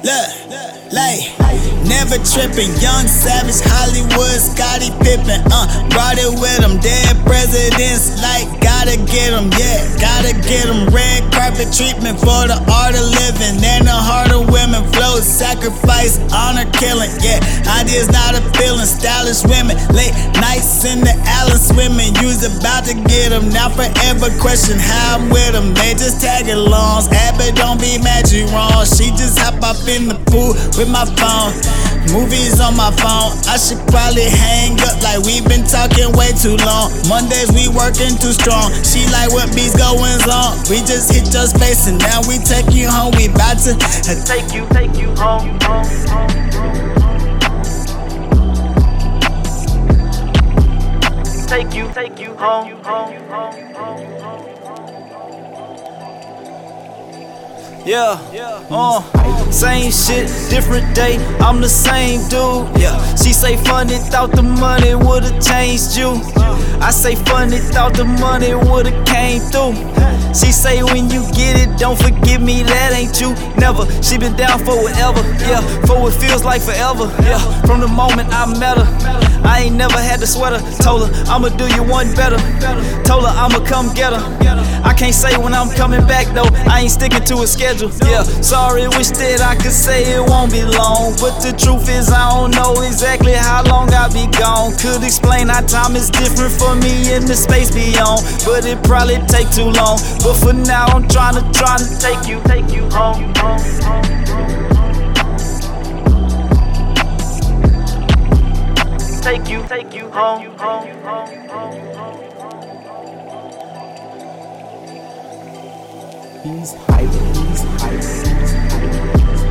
Look, like, never tripping. Young Savage, Hollywood, Scottie Pippen. Uh, brought it with him. Dead presidents, like, gotta get him, yeah. Gotta get him. Red carpet treatment for the art of living. And the heart of women. Flow, sacrifice, honor, killing, yeah. Ideas not a feeling. Stylish women. Late nights in the alley swimming. You's about to get him. Now forever question how I'm with him. They just tag alongs. Abbott don't be mad you wrong. She just hop up in the pool with my phone. Movies on my phone. I should probably hang up like we've been talking way too long. Mondays we working too strong. She like what beats going on. We just hit your space and now we take you home. We bout to take you, take you home. Take you, take you home, home, home, home, home. Yeah, uh, same shit, different day. I'm the same dude. Yeah, she say funny, thought the money would've changed you. I say funny, thought the money would've came through. She say when you get it, don't forgive me, that ain't you. Never. She been down for whatever. Yeah, for what feels like forever. Yeah, from the moment I met her, I ain't never had the sweater. Told her I'ma do you one better. Told her I'ma come get her. I can't say when I'm coming back though. I ain't sticking to a schedule. Yeah, sorry, wish that I could say it won't be long. But the truth is, I don't know exactly how long I'll be gone. Could explain how time is different for me in the space beyond. But it probably take too long. But for now, I'm trying to, trying to take you, take you home. home, home. Take you, take you home, home, home, home. these hide. these hide. These heights.